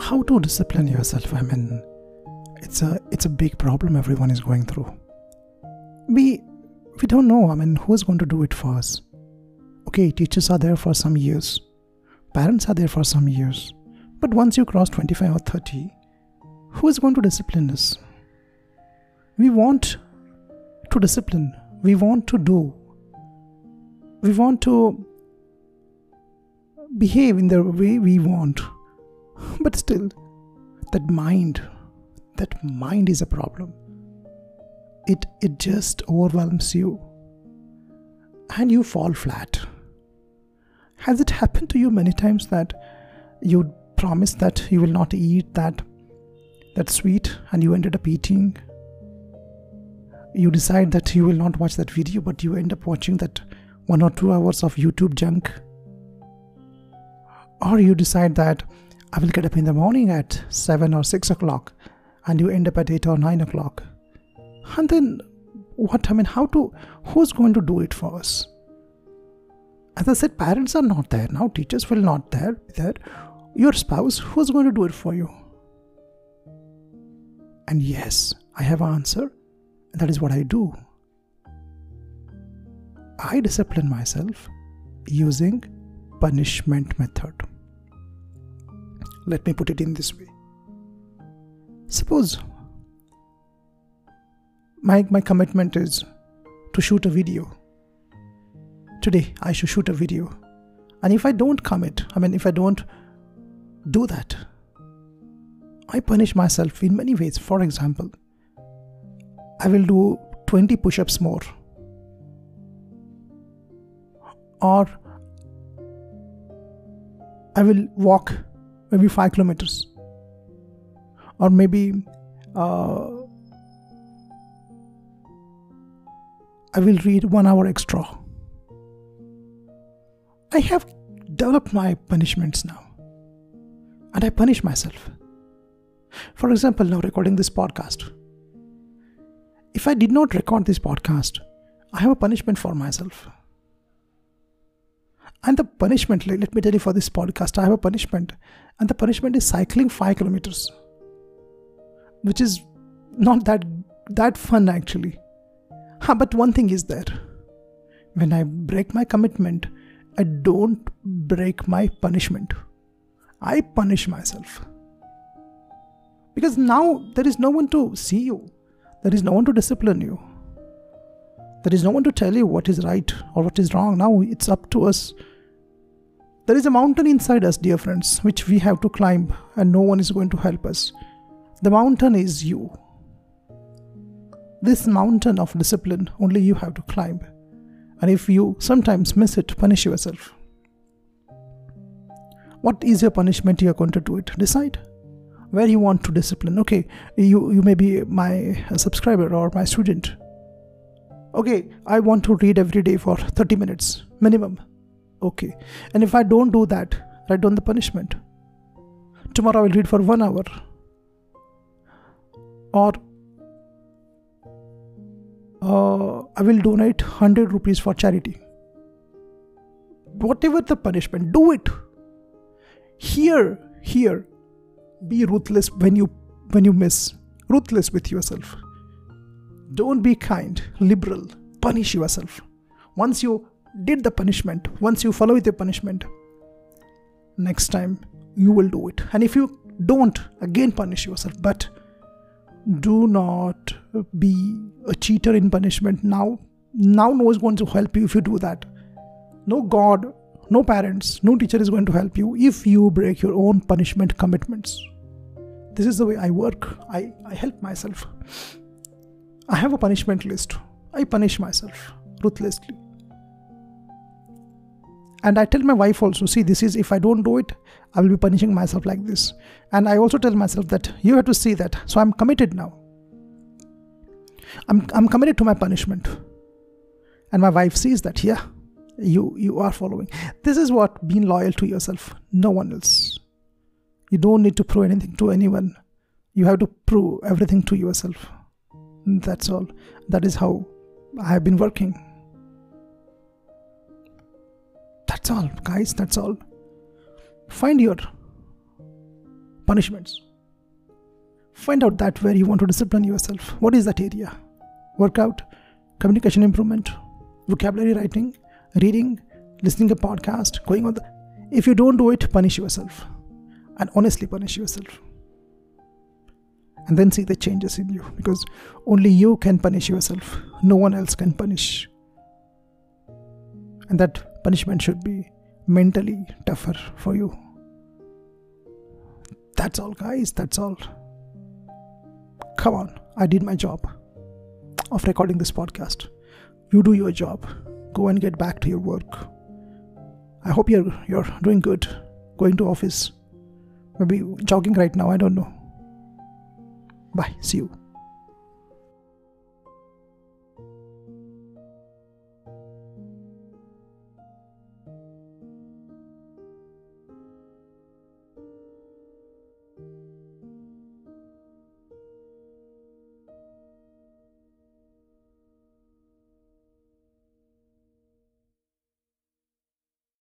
how to discipline yourself. I mean, it's a it's a big problem everyone is going through. We we don't know. I mean, who's going to do it for us? Okay, teachers are there for some years, parents are there for some years, but once you cross 25 or 30, who is going to discipline us? We want to discipline. We want to do. We want to behave in the way we want. But still, that mind, that mind is a problem. It, it just overwhelms you and you fall flat. Has it happened to you many times that you promise that you will not eat that that sweet and you ended up eating? You decide that you will not watch that video, but you end up watching that one or two hours of YouTube junk. Or you decide that I will get up in the morning at 7 or 6 o'clock and you end up at 8 or 9 o'clock. And then what? I mean, how to, who's going to do it for us? As I said, parents are not there. Now teachers will not there, there. Your spouse, who's going to do it for you? And yes, I have an answer. And that is what I do. I discipline myself using punishment method. Let me put it in this way. Suppose my, my commitment is to shoot a video. Today, I should shoot a video. And if I don't commit, I mean, if I don't do that, I punish myself in many ways. For example, I will do 20 push ups more. Or I will walk maybe 5 kilometers. Or maybe uh, I will read one hour extra. I have developed my punishments now. And I punish myself. For example, now recording this podcast. If I did not record this podcast, I have a punishment for myself. And the punishment, let me tell you for this podcast, I have a punishment. And the punishment is cycling 5 kilometers. Which is not that that fun actually. But one thing is there. When I break my commitment, I don't break my punishment. I punish myself. Because now there is no one to see you, there is no one to discipline you, there is no one to tell you what is right or what is wrong. Now it's up to us. There is a mountain inside us, dear friends, which we have to climb, and no one is going to help us. The mountain is you. This mountain of discipline only you have to climb. And if you sometimes miss it, punish yourself. What is your punishment you are going to do it? Decide where you want to discipline. Okay, you, you may be my subscriber or my student. Okay, I want to read every day for 30 minutes minimum. Okay, and if I don't do that, write down the punishment. Tomorrow I will read for one hour. Or uh, I will donate 100 rupees for charity. Whatever the punishment, do it. Here, here, be ruthless when you when you miss. Ruthless with yourself. Don't be kind, liberal. Punish yourself. Once you did the punishment, once you follow with the punishment, next time you will do it. And if you don't, again punish yourself. But do not be a cheater in punishment now now no one is going to help you if you do that no god no parents no teacher is going to help you if you break your own punishment commitments this is the way i work i, I help myself i have a punishment list i punish myself ruthlessly and i tell my wife also see this is if i don't do it i will be punishing myself like this and i also tell myself that you have to see that so i'm committed now I'm, I'm committed to my punishment. And my wife sees that, yeah, you, you are following. This is what being loyal to yourself, no one else. You don't need to prove anything to anyone. You have to prove everything to yourself. That's all. That is how I have been working. That's all, guys. That's all. Find your punishments. Find out that where you want to discipline yourself. What is that area? Workout, communication improvement, vocabulary writing, reading, listening a podcast, going on the. If you don't do it, punish yourself. And honestly punish yourself. And then see the changes in you. Because only you can punish yourself. No one else can punish. And that punishment should be mentally tougher for you. That's all, guys. That's all. Come on. I did my job of recording this podcast. You do your job. Go and get back to your work. I hope you're you're doing good. Going to office. Maybe jogging right now, I don't know. Bye. See you.